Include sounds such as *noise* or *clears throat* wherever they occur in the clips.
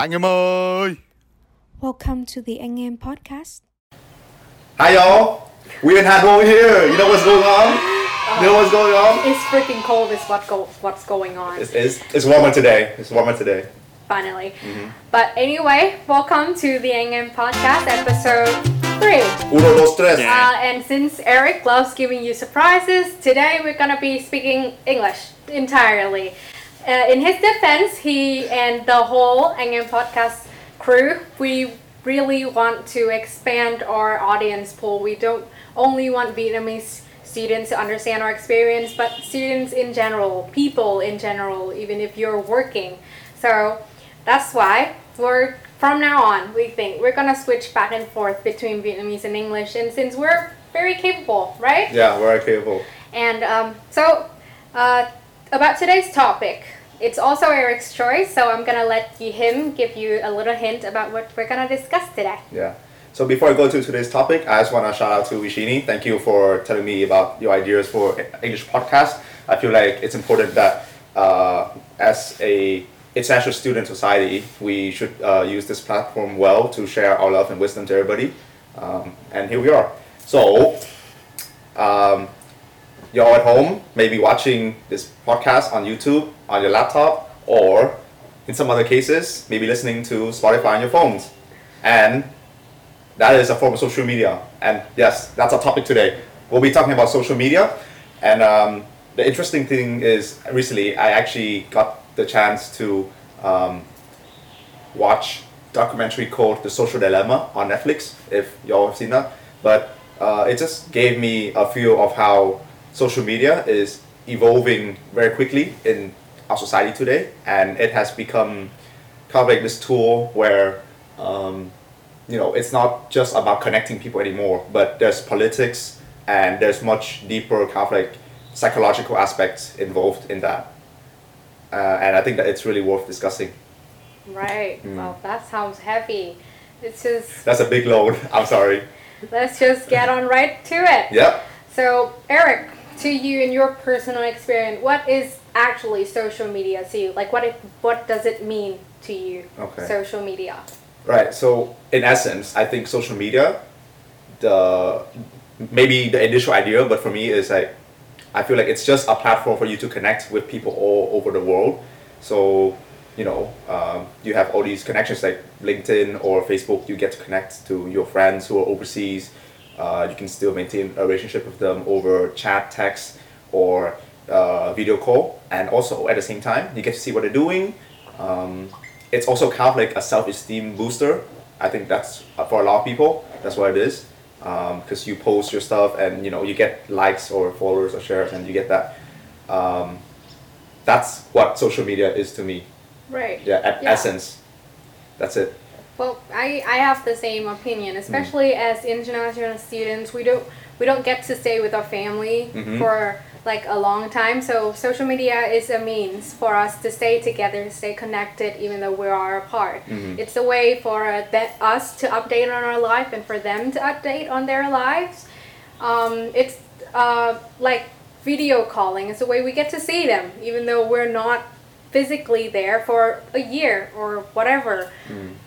Anh em ơi! Welcome to the Anh Em Podcast. Hi y'all. We in Hanoi here. You know what's going on? You know what's going on? It's freaking cold. Is what go what's going on. It's, it's, it's warmer today. It's warmer today. finally. Mm-hmm. But anyway, welcome to the Anh Em Podcast, episode three. Uno, dos, tres. Uh, and since Eric loves giving you surprises, today we're gonna be speaking English entirely. Uh, in his defense, he and the whole Anh Em Podcast crew, we really want to expand our audience pool. We don't only want Vietnamese students to understand our experience, but students in general, people in general, even if you're working. So that's why we're from now on we think we're gonna switch back and forth between Vietnamese and English, and since we're very capable, right? Yeah, very capable. And um, so uh, about today's topic, it's also Eric's choice, so I'm gonna let him give you a little hint about what we're gonna discuss today. Yeah. So before I go to today's topic, I just want to shout out to Vishini. Thank you for telling me about your ideas for English podcast. I feel like it's important that uh, as a international student society, we should uh, use this platform well to share our love and wisdom to everybody. Um, and here we are. So, um, you're at home, maybe watching this podcast on YouTube, on your laptop, or in some other cases, maybe listening to Spotify on your phones. And that is a form of social media. And yes, that's our topic today. We'll be talking about social media. And um, the interesting thing is, recently I actually got the chance to um, watch documentary called The Social Dilemma on Netflix, if y'all have seen that. But uh, it just gave me a feel of how social media is evolving very quickly in our society today, and it has become kind of like this tool where um, you know it's not just about connecting people anymore, but there's politics and there's much deeper kind of like psychological aspects involved in that, uh, and I think that it's really worth discussing. Right. Well, that sounds heavy. It's just That's a big load. I'm sorry. let's just get on right to it. Yep. So, Eric, to you in your personal experience, what is actually social media to you? Like, what it, what does it mean to you? Okay. Social media. Right. So in essence, I think social media, the maybe the initial idea, but for me is like I feel like it's just a platform for you to connect with people all over the world. So you know, um, you have all these connections like LinkedIn or Facebook. You get to connect to your friends who are overseas. Uh, you can still maintain a relationship with them over chat, text, or uh, video call, and also at the same time, you get to see what they're doing. Um, it's also kind of like a self-esteem booster. I think that's uh, for a lot of people. That's what it is, because you post your stuff and you know you get likes or followers or shares, and you get that. Um, that's what social media is to me. Right. Yeah, at Yeah. essence, that's it. Well, I, I have the same opinion, especially as international students. We don't we don't get to stay with our family Mhm. for like a long time. So social media is a means for us to stay together, stay connected, even though we are apart. Mhm. It's a way for uh, that us to update on our life and for them to update on their lives. Um, it's uh, like video calling. It's a way we get to see them, even though we're not physically there for a year or whatever.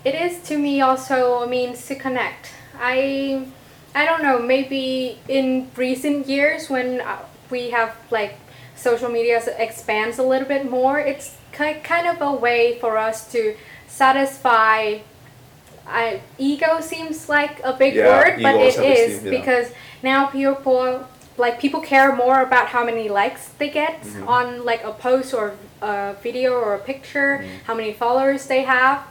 It is to me also a means to connect. I I don't know, maybe in recent years when uh, we have like social media expands a little bit more, it's ki- kind of a way for us to satisfy I, ego seems like a big Yeah, word, but it is yeah. because now people like people care more about how many likes they get Mm-hmm. on like a post or a video or a picture, Mm-hmm. how many followers they have,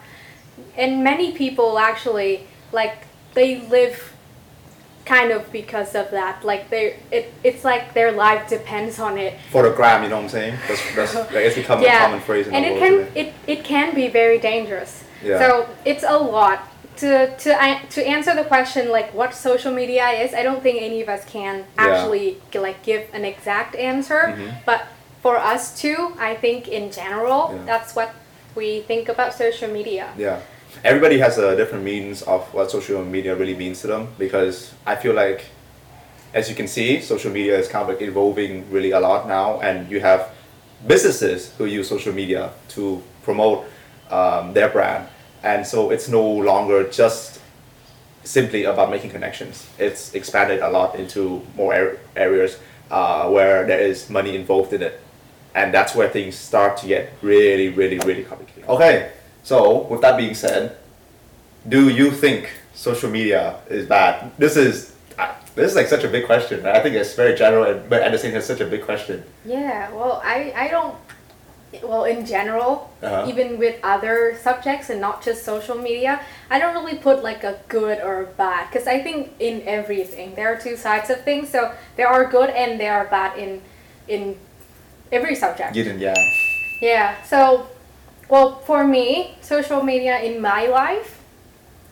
and many people actually like they live kind of because of that. Like they, it, it's like their life depends on it. For the gram, you know what I'm saying? That's, that's *laughs* like, it's become a common phrase in and the it world can today. it, it can be very dangerous. Yeah. So it's a lot to to to answer the question like what social media is. I don't think any of us can actually g- like give an exact answer, Mhm. but for us too, I think in general Yeah. that's what we think about social media. Yeah. Everybody has a different means of what social media really means to them because I feel like, as you can see, social media is kind of like evolving really a lot now, and you have businesses who use social media to promote um, their brand. And so it's no longer just simply about making connections. It's expanded a lot into more ar- areas uh, where there is money involved in it, and that's where things start to get really, really, really complicated. Okay, so with that being said, do you think social media is bad? This is uh, this is like such a big question. I think it's very general, but at the same time, such a big question. Yeah, well, I, I don't, well, in general, Uh-huh. even with other subjects and not just social media, I don't really put like a good or a bad because I think in everything there are two sides of things. So there are good and there are bad in in every subject. Yin and yang. Yeah. So, well, for me, social media in my life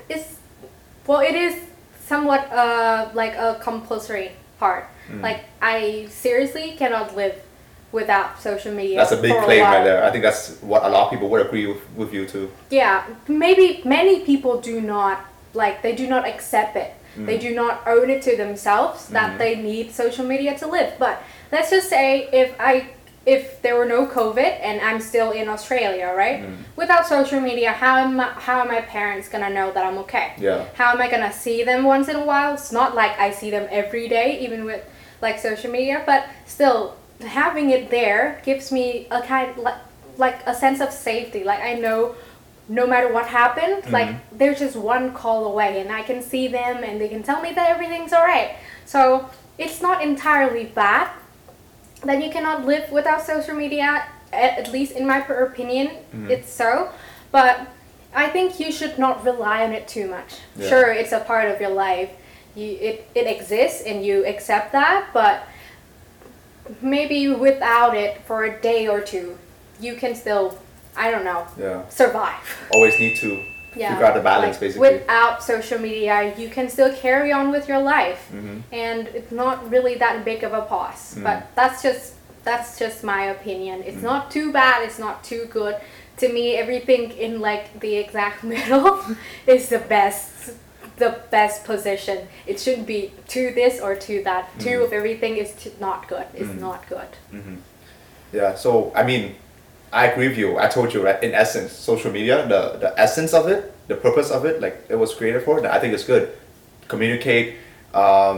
is, well, it is somewhat uh like a compulsory part. Mm. Like I seriously cannot live without social media. That's a big claim right there. I think that's what a lot of people would agree with, with you too. Yeah, maybe many people do not like they do not accept it. Mm. They do not own it to themselves that mm-hmm. they need social media to live. But let's just say if I if there were no COVID and I'm still in Australia, right? Mm. Without social media, how am I, how are my parents gonna know that I'm okay? Yeah. How am I gonna see them once in a while? It's not like I see them every day, even with like social media, but still having it there gives me a kind like like a sense of safety. Like I know no matter what happened, like they're just one call away and I can see them and they can tell me that everything's alright. So it's not entirely bad that you cannot live without social media, at, at least in my opinion, Mm-hmm. it's so. But I think you should not rely on it too much. Yeah. Sure, it's a part of your life. You, it, it exists and you accept that, but maybe without it for a day or two, you can still, I don't know, Yeah. survive. Always need to Yeah, figure out the balance like, basically. Without social media, you can still carry on with your life, Mhm. and it's not really that big of a pause. Mm. But that's just that's just my opinion. Mm. It's not too bad. It's not too good. To me, everything in like the exact *laughs* middle is the best. The best position. It shouldn't be to this or to that. Two Mm. of everything is not good. It's Mm. not good. Yeah, so I mean, I agree with you. I told you, right? In essence, social media, the, the essence of it, the purpose of it, like it was created for, I think it's good. Communicate. Um,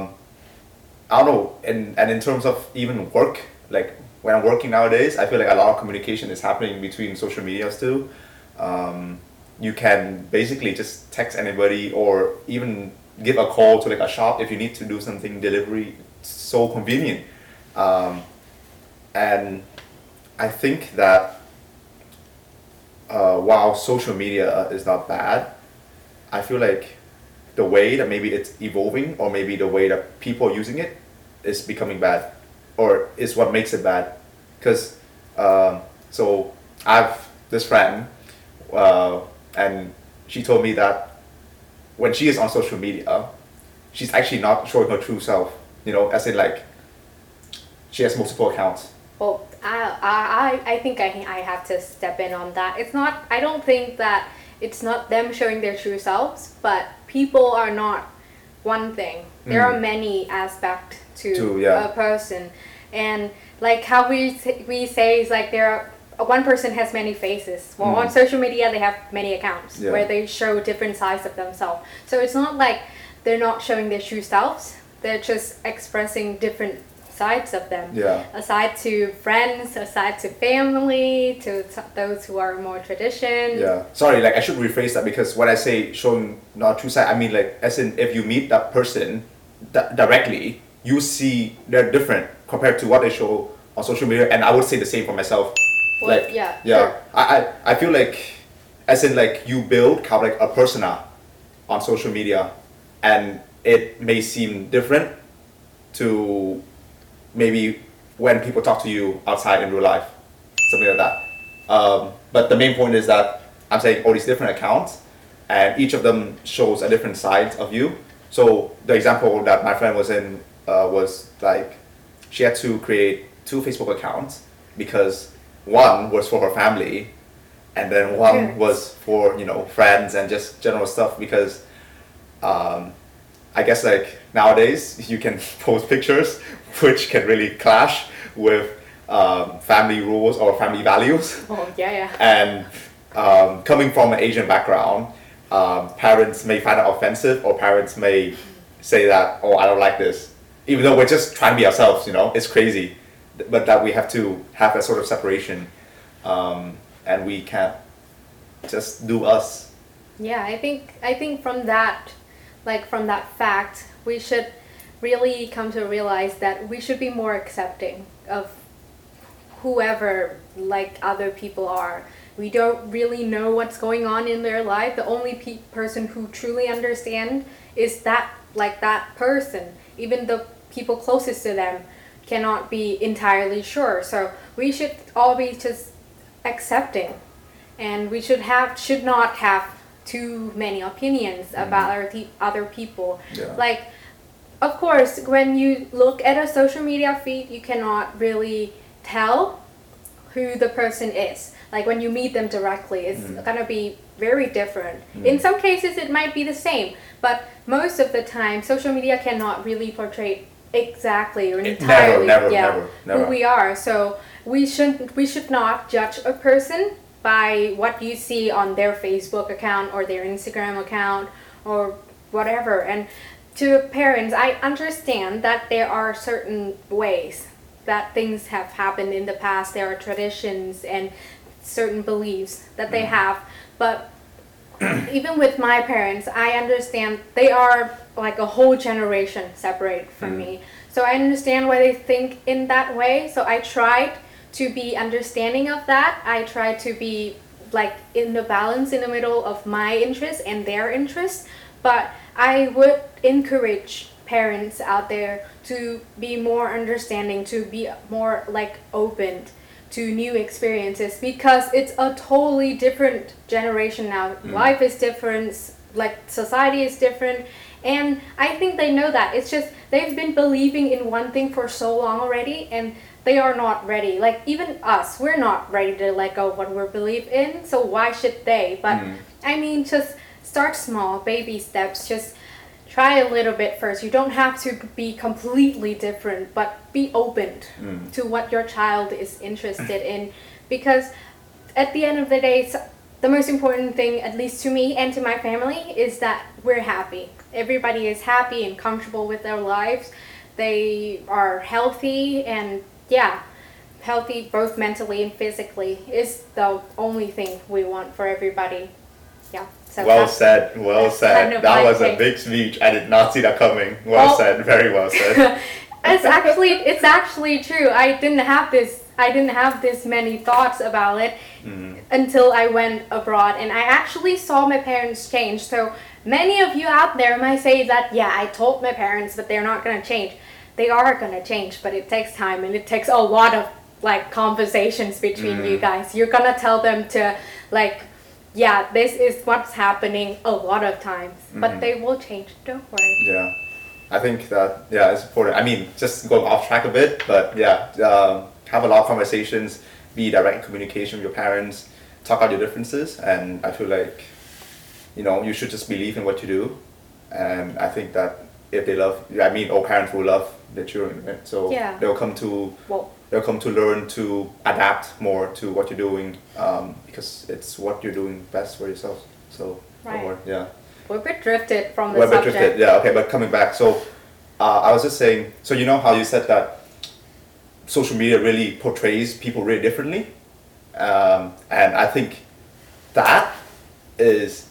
I don't know, and, and in terms of even work, like when I'm working nowadays, I feel like a lot of communication is happening between social medias too. Um, you can basically just text anybody or even give a call to like a shop if you need to do something delivery. It's so convenient. Um, and I think that uh, while social media is not bad, I feel like the way that maybe it's evolving or maybe the way that people are using it is becoming bad or is what makes it bad. Because, um, so I have this friend uh, and she told me that when she is on social media, she's actually not showing her true self, you know, as in like she has multiple accounts. Well, I, I, I think I, I have to step in on that. It's not, I don't think that it's not them showing their true selves, but people are not one thing. There Mm. are many aspects to, To, yeah. a person. And like how we, we say is like there are, one person has many faces. Well, on Mm. social media, they have many accounts Yeah. where they show different sides of themselves. So it's not like they're not showing their true selves. They're just expressing different sides of them Yeah. aside to friends, aside to family, to t- those who are more tradition. Yeah. Sorry, like I should rephrase that because when I say showing not true side, I mean like as in if you meet that person di- directly, you see they're different compared to what they show on social media, and I would say the same for myself. Like yeah, yeah. sure. I, I I feel like as in like you build kind of like a persona on social media, and it may seem different to maybe when people talk to you outside in real life, something like that. Um, but the main point is that I'm saying all these different accounts, and each of them shows a different side of you. So the example that my friend was in uh, was like she had to create two Facebook accounts because one was for her family, and then one Parents. was for you know friends and just general stuff because um, I guess like nowadays you can *laughs* post pictures which can really clash with um, family rules or family values *laughs* Oh yeah, yeah. and um, coming from an Asian background, um, parents may find it offensive, or parents may say that, "Oh, I don't like this," even though we're just trying to be ourselves. You know, it's crazy, but that we have to have that sort of separation, um, and we can't just do us. Yeah, I think I think from that, like from that fact, we should really come to realize that we should be more accepting of whoever like other people are. We don't really know what's going on in their life. The only pe- person who truly understand is that like that person. Even the people closest to them cannot be entirely sure. So we should all be just accepting, and we should have should not have too many opinions about other other people. Yeah. Like, of course, when you look at a social media feed, you cannot really tell who the person is. Like when you meet them directly, it's Mhm. gonna be very different. Mhm. In some cases, it might be the same, but most of the time, social media cannot really portray exactly or It- entirely never, never, yeah, never, never. who we are. So we shouldn't we should not judge a person by what you see on their Facebook account or their Instagram account or whatever. And to parents, I understand that there are certain ways that things have happened in the past. There are traditions and certain beliefs that they mm. have, but *clears throat* even with my parents, I understand they are like a whole generation separated from Mm. me. So I understand why they think in that way. So I tried to be understanding of that. I tried to be like in the balance in the middle of my interests and their interests. But I would encourage parents out there to be more understanding, to be more like open to new experiences because it's a totally different generation now. Life is different, like society is different, and I think they know that. It's just they've been believing in one thing for so long already and they are not ready. Like even us, we're not ready to let go of what we believe in, so why should they? But Mm. I mean just start small, baby steps, just try a little bit first. You don't have to be completely different, but be open Mm. to what your child is interested in. Because at the end of the day the most important thing at least to me and to my family is that we're happy. Everybody is happy and comfortable with their lives. They are healthy and yeah healthy both mentally and physically is the only thing we want for everybody. Yeah so Well said, well said. kind of that was a big speech. I did not see that coming. Well Well- said, very well said. *laughs* it's actually it's actually true. I didn't have this I didn't have this many thoughts about it Mm. until I went abroad and I actually saw my parents change. So many of you out there might say that yeah, I told my parents but they're not going to change. They are going to change, but it takes time and it takes a lot of like conversations between you guys. You're going to tell them to like yeah, this is what's happening a lot of times, but they will change. Don't worry. Yeah, I think that yeah, it's important. I mean, just going off track a bit, but yeah, um, have a lot of conversations, be direct in communication with your parents, talk out your differences, and I feel like, you know, you should just believe in what you do, and I think that if they love, I mean, all parents will love their children, right? so Yeah. they'll come to Well, they'll come to learn to adapt more to what you're doing um, because it's what you're doing best for yourself. So, Right. yeah. we're a bit drifted from the We're a bit subject. drifted, yeah, okay, but coming back, so uh, I was just saying, so you know how you said that social media really portrays people really differently? Um, and I think that is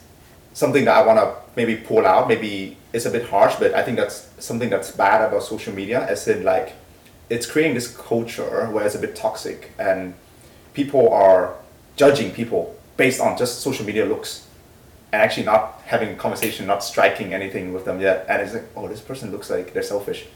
something that I want to maybe pull out. Maybe it's a bit harsh, but I think that's something that's bad about social media, as in, like, it's creating this culture where it's a bit toxic and people are judging people based on just social media looks and actually not having a conversation, not striking anything with them yet. And it's like, oh, this person looks like they're selfish.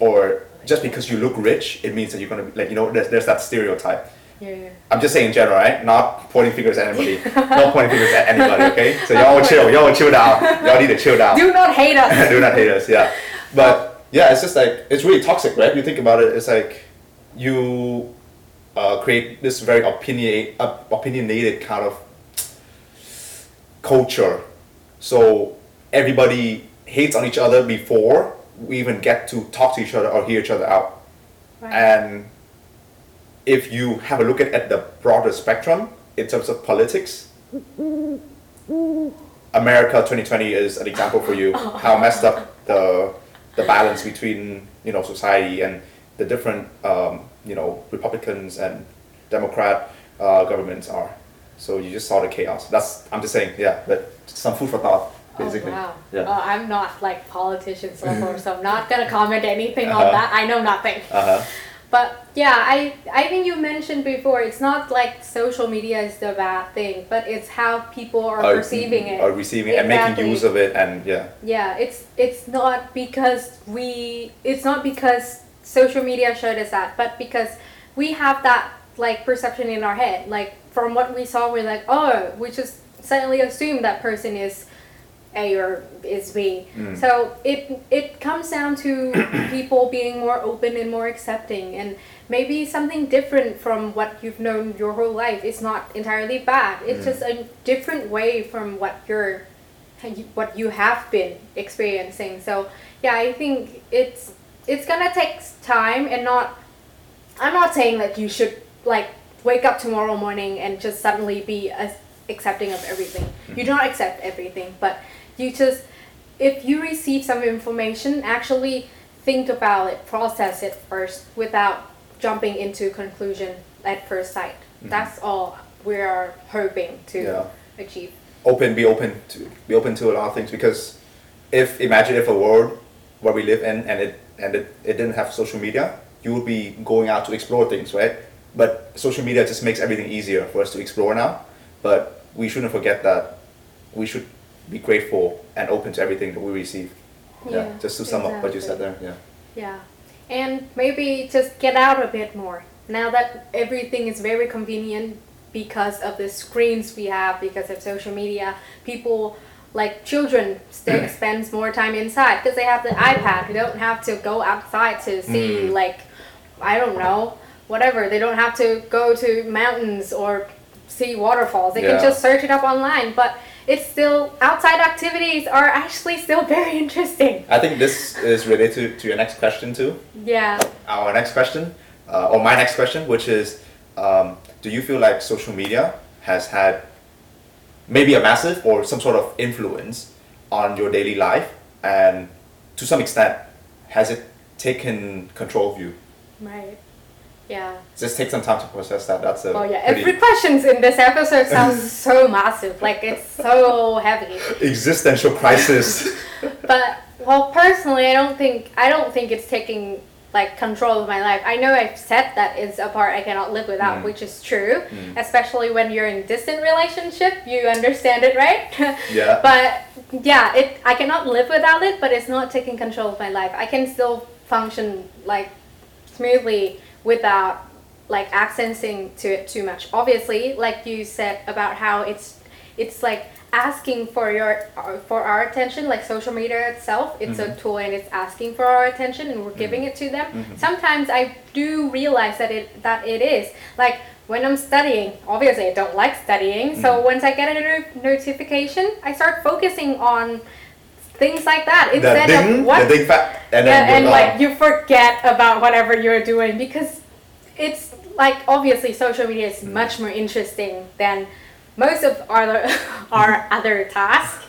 Or just because you look rich, it means that you're gonna be like, you know, there's, there's that stereotype. Yeah. I'm just saying in general, right? Not pointing fingers at anybody. *laughs* not pointing fingers at anybody, okay? So y'all chill, y'all chill down. Y'all need to chill down. Do not hate us. *laughs* Do not hate us, yeah. But oh. Yeah, it's just like it's really toxic, right? You think about it, it's like you uh, create this very opinionate, opinionated kind of culture. So everybody hates on each other before we even get to talk to each other or hear each other out. Right. And if you have a look at, at the broader spectrum, in terms of politics, America 2020 is an example for you how messed up the the balance between you know society and the different um, you know Republicans and Democrat uh, governments are. So you just saw the chaos. That's I'm just saying, yeah, but some food for thought, basically. Oh, wow. Yeah. Uh, I'm not like politicians *laughs* level, so I'm not gonna comment anything Uh-huh. on that. I know nothing. Uh huh. But yeah, I I think you mentioned before. It's not like social media is the bad thing, but it's how people are perceiving it. Or receiving and making use of it, and yeah. Yeah, it's it's not because we it's not because social media showed us that, but because we have that like perception in our head. Like from what we saw, we're like, oh, we just suddenly assume that person is A or is B. Mm. So it it comes down to *coughs* people being more open and more accepting and maybe something different from what you've known your whole life is not entirely bad. It's Mm. just a different way from what you're what you have been experiencing. So yeah, I think it's it's gonna take time and not I'm not saying that you should like wake up tomorrow morning and just suddenly be as accepting of everything. You do not accept everything, but you just if you receive some information, actually think about it, process it first without jumping into conclusion at first sight. Mm-hmm. That's all we are hoping to Yeah. achieve. open be open to be open to a lot of things because if imagine if a world where we live in and it and it, it didn't have social media you would be going out to explore things right but social media just makes everything easier for us to explore now but we shouldn't forget that we should be grateful and open to everything that we receive yeah, Yeah, just to sum up what you said there yeah Yeah, and maybe just get out a bit more. Now that everything is very convenient because of the screens we have, because of social media, people like children stay, spends more time inside because they have the iPad. They don't have to go outside to see Mm. like I don't know whatever. They don't have to go to mountains or see waterfalls. They Yeah. can just search it up online. But it's still outside activities are actually still very interesting. i think this is related to, your next question too Yeah. our next question, uh, or my next question, which is, um, do you feel like social media has had maybe a massive or some sort of influence on your daily life, and to some extent, has it taken control of you? Right. Yeah. Just take some time to process that. That's a Oh yeah. pretty Every questions in this episode *laughs* sounds so massive. Like it's so heavy. existential crisis. *laughs* *laughs* But well, personally, I don't think I don't think it's taking like control of my life. I know I've said that it's a part I cannot live without, Mm. which is true. Mm. Especially when you're in distant relationship, you understand it, right? Yeah. But yeah, it I cannot live without it, but it's not taking control of my life. I can still function like smoothly without like accenting to it too much. Obviously, like you said about how it's it's like asking for your for our attention like social media itself it's a tool and it's asking for our attention and we're giving it to them. Sometimes i do realize that it that it is. Like when i'm studying obviously i don't like studying so once i get a no- notification i start focusing on things like that. Instead ding, of what the and then and like you forget about whatever you're doing because it's like obviously social media is much more interesting than most of our *laughs* our *laughs* other tasks,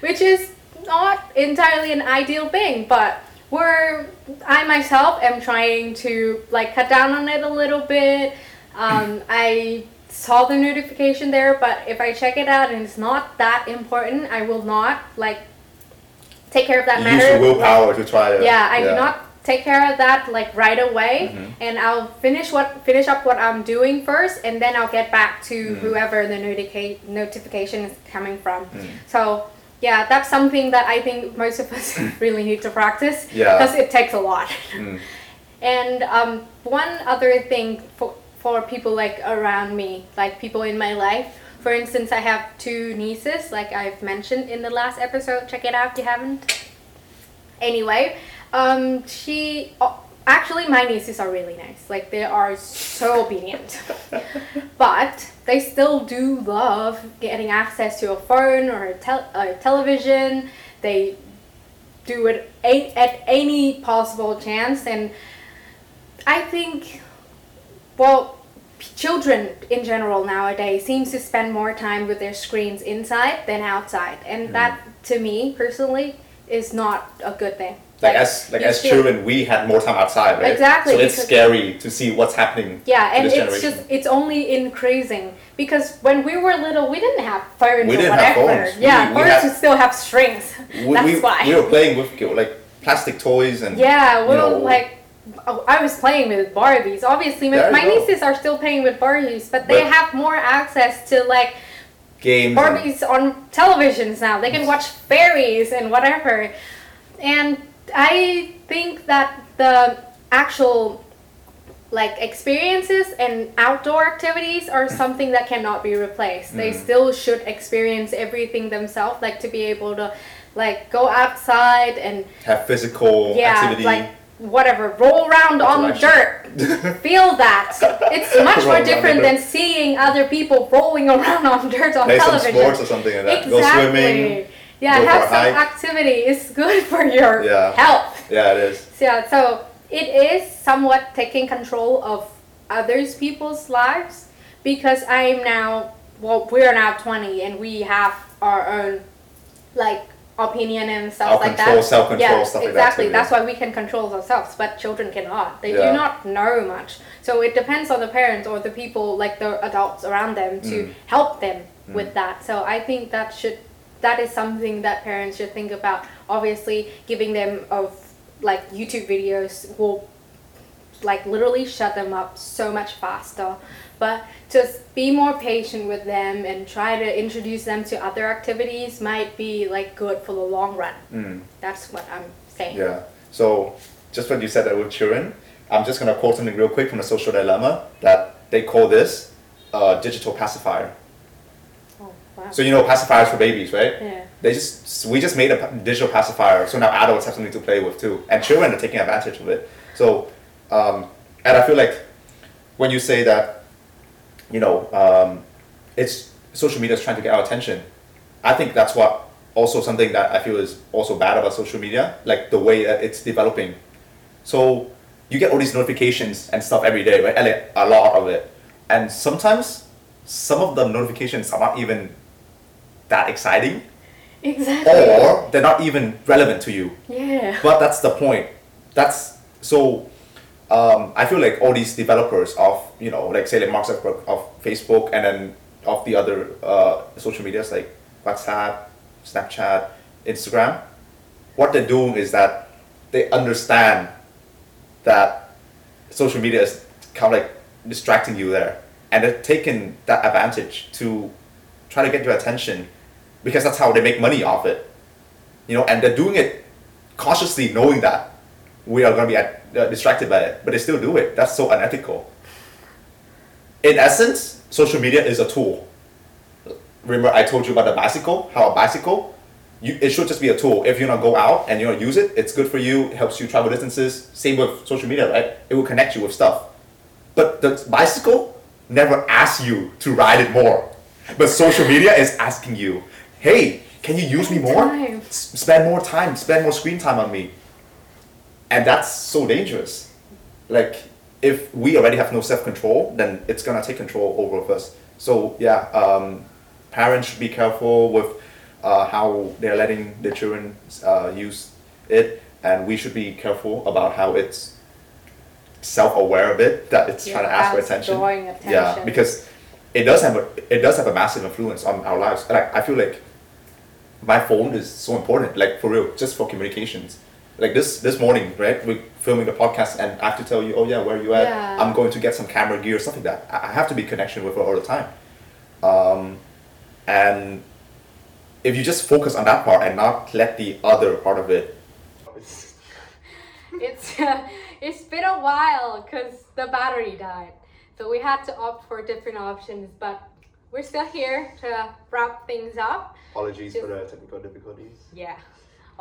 which is not entirely an ideal thing, but we're I myself am trying to like cut down on it a little bit. Um, I saw the notification there, but if I check it out and it's not that important, I will not like take care of that you matter. use your willpower to try. to- yeah, I do not take care of that like right away, Mhm. and I'll finish what finish up what I'm doing first, and then I'll get back to Mm. whoever the notica- notification is coming from. Mm. So yeah, that's something that I think most of us *laughs* really need to practice Yeah. because it takes a lot. Mm. *laughs* And um, one other thing for for people like around me, like people in my life. For instance, I have two nieces, like I've mentioned in the last episode. Check it out if you haven't. Anyway, um, she oh, actually my nieces are really nice. Like they are so obedient, *laughs* but they still do love getting access to a phone or a, tel- a television. They do it a- at any possible chance, and I think, well, children in general nowadays seems to spend more time with their screens inside than outside, and Mm. that to me personally is not a good thing. Like as like as should- children, we had more time outside, right? Exactly, So it's scary to see what's happening. Yeah, and this it's generation. just it's only increasing because when we were little, we didn't have phones We or didn't have whatever. phones. We- Yeah, we phones had- still have strings. we, That's we, why. we were playing with like plastic toys and Yeah, well, know- like oh, I was playing with Barbies. Obviously, my, my nieces are still playing with Barbies, but they But- have more access to like games. Barbies on televisions now. They can watch fairies and whatever. And I think that the actual like experiences and outdoor activities are *laughs* something that cannot be replaced. They Mm. still should experience everything themselves, like to be able to like go outside and have physical yeah, activity. like whatever, roll around on Interaction. dirt. *laughs* Feel that. It's much more different than seeing other people rolling around on dirt on Play some television. sports or something like that. Go swimming. Yeah, go have some hike. activity. It's good *laughs* for your Yeah. health. Yeah, it is. So, yeah, so it is somewhat taking control of others people's lives because I am now well we're now 20 and we have our own like opinion and stuff like control, that. self-control, yeah, stuff like that exactly. too, yeah. That's why we can control ourselves, but children cannot. They Yeah. do not know much. So it depends on the parents or the people like the adults around them to Mm. help them with that. So I think that should that is something that parents should think about. Obviously, giving them of like YouTube videos will like literally shut them up so much faster. But just be more patient with them and try to introduce them to other activities might be like good for the long run. Mm. That's what I'm saying. Yeah. So just when you said that with children, I'm just gonna quote something real quick from the Social Dilemma that they call this uh, digital pacifier. Oh, wow. So you know pacifiers for babies, right? yeah. They just we just made a digital pacifier, so now adults have something to play with too, and children are taking advantage of it. So, um, and I feel like when you say that, you know, um, it's social media is trying to get our attention. I think that's what also something that I feel is also bad about social media, like the way that it's developing. So you get all these notifications and stuff every day, right? And like, a lot of it, and sometimes some of the notifications are not even that exciting Exactly. or they're not even relevant to you. yeah. But that's the point. That's so. Um, I feel like all these developers of you know, like say like Mark Zuckerberg of Facebook, and then of the other uh, social medias like WhatsApp, Snapchat, Instagram. What they're doing is that they understand that social media is kind of like distracting you there, and they're taking that advantage to try to get your attention because that's how they make money off it you know, and they're doing it cautiously, knowing that we are going to be at, uh, distracted by it, but they still do it. That's so unethical. In essence, social media is a tool. Remember, I told you about the bicycle. How a bicycle, you it should just be a tool. If you're gonna go out and you're gonna use it, it's good for you. It helps you travel distances. Same with social media, right? It will connect you with stuff. But the bicycle never asks you to ride it more. But social media is asking you, hey, can you use me more? Spend more time, spend more screen time on me. And that's so dangerous. Like, if we already have no self control, then it's gonna take control over of us. So, yeah, um, parents should be careful with uh, how they're letting their children uh, use it, and we should be careful about how it's self aware of it, that it's trying to ask for as attention. Yeah, because it does have a it does have a massive influence on our lives. Like I feel like my phone is so important, like for real, just for communications. Like this this morning, right? We're filming the podcast, and I have to tell you, oh yeah, where are you at? Yeah. I'm going to get some camera gear, stuff like that. I I have to be in connection with her all the time. Um, and if you just focus on that part and not let the other part of it. *laughs* it's uh, it's been a while because the battery died so we had to opt for different options but we're still here to wrap things up Apologies for the technical difficulties. yeah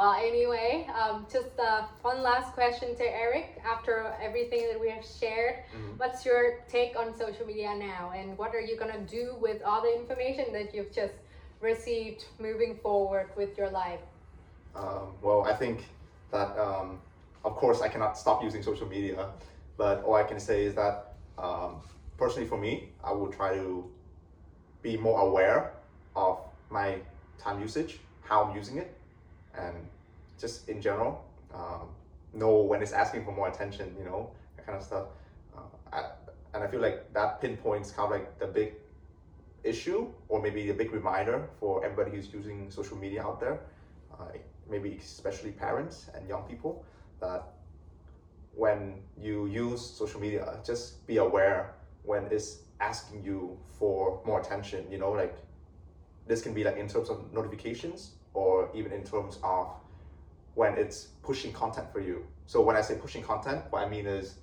well anyway um, just uh, one last question to eric after everything that we have shared. Mm-hmm. what's your take on social media now? And what are you going to do with all the information that you've just received moving forward with your life? Um, well, I think that, um, of course, I cannot stop using social media, but all I can say is that um, personally for me, I will try to be more aware of my time usage, how I'm using it, and just in general, um, know when it's asking for more attention, you know, that kind of stuff. Uh, I, and I feel like that pinpoints kind of like the big issue or maybe a big reminder for everybody who's using social media out there, uh, maybe especially parents and young people, that when you use social media, just be aware when it's asking you for more attention, you know, like this can be like in terms of notifications or even in terms of when it's pushing content for you. So when I say pushing content, what I mean is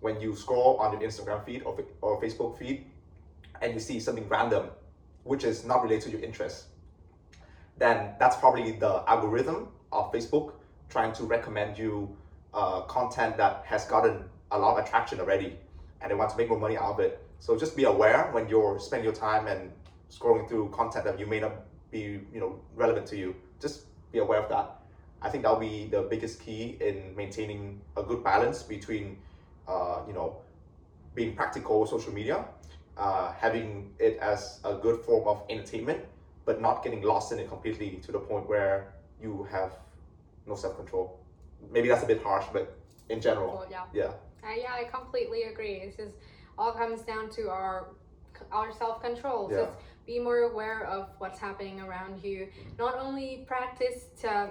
when you scroll on your Instagram feed or, or Facebook feed and you see something random, which is not related to your interests, then that's probably the algorithm of Facebook trying to recommend you uh, content that has gotten a lot of attraction already and they want to make more money out of it. So just be aware when you're spending your time and scrolling through content that you may not be, you know, relevant to you. Just be aware of that. I think that'll be the biggest key in maintaining a good balance between, uh, you know, being practical with social media, uh, having it as a good form of entertainment, but not getting lost in it completely to the point where you have no self control. Maybe that's a bit harsh, but in general, Well, yeah. yeah, Uh, yeah, I completely agree. This is all comes down to our our self control. Yeah. Just be more aware of what's happening around you. Not only practice to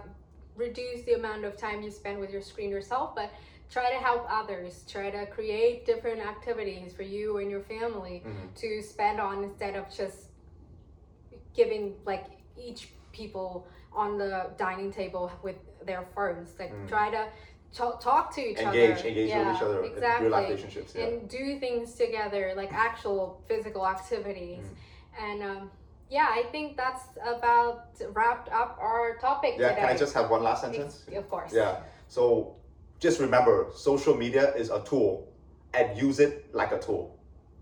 reduce the amount of time you spend with your screen yourself, but try to help others. Try to create different activities for you and your family Mhm. to spend on instead of just giving like each people on the dining table with their phones. Like Mm. try to talk, talk to each engage, other. engage yeah, with each other exactly. real life relationships. Yeah. And do things together, like actual physical activities. Mm. And um, yeah, I think that's about wrapped up our topic yeah, today. can I just have one last sentence? Of course. Yeah. So just remember, social media is a tool, and use it like a tool.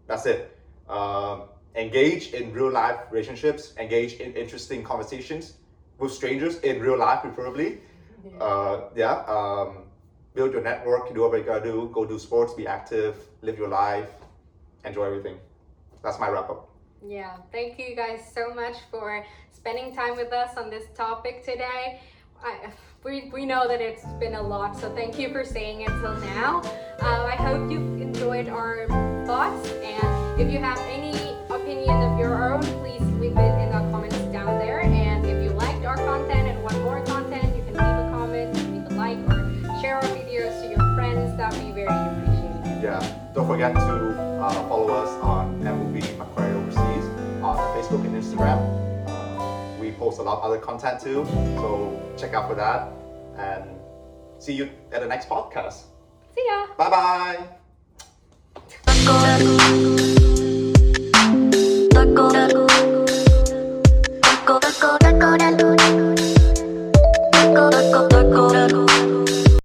That's it. Um, engage in real life relationships. Engage in interesting conversations with strangers in real life, preferably. Yeah. *laughs* Uh, yeah. Um, build your network. Do whatever you gotta do. Go do sports. Be active. Live your life. Enjoy everything. That's my wrap up. Yeah, thank you guys so much for spending time with us on this topic today. I, we, we know that it's been a lot, so thank you for staying until now. Uh, I hope you enjoyed our thoughts, and if you have any opinion of your own, please leave it in the comments down there. And if you liked our content and want more content, you can leave a comment, leave a like, or share our videos to your friends. That would be very appreciated. Yeah. Don't forget to uh, follow us on Facebook and Instagram. Uh, we post a lot of other content too, so check out for that. And see you at the next podcast. See ya! Bye bye.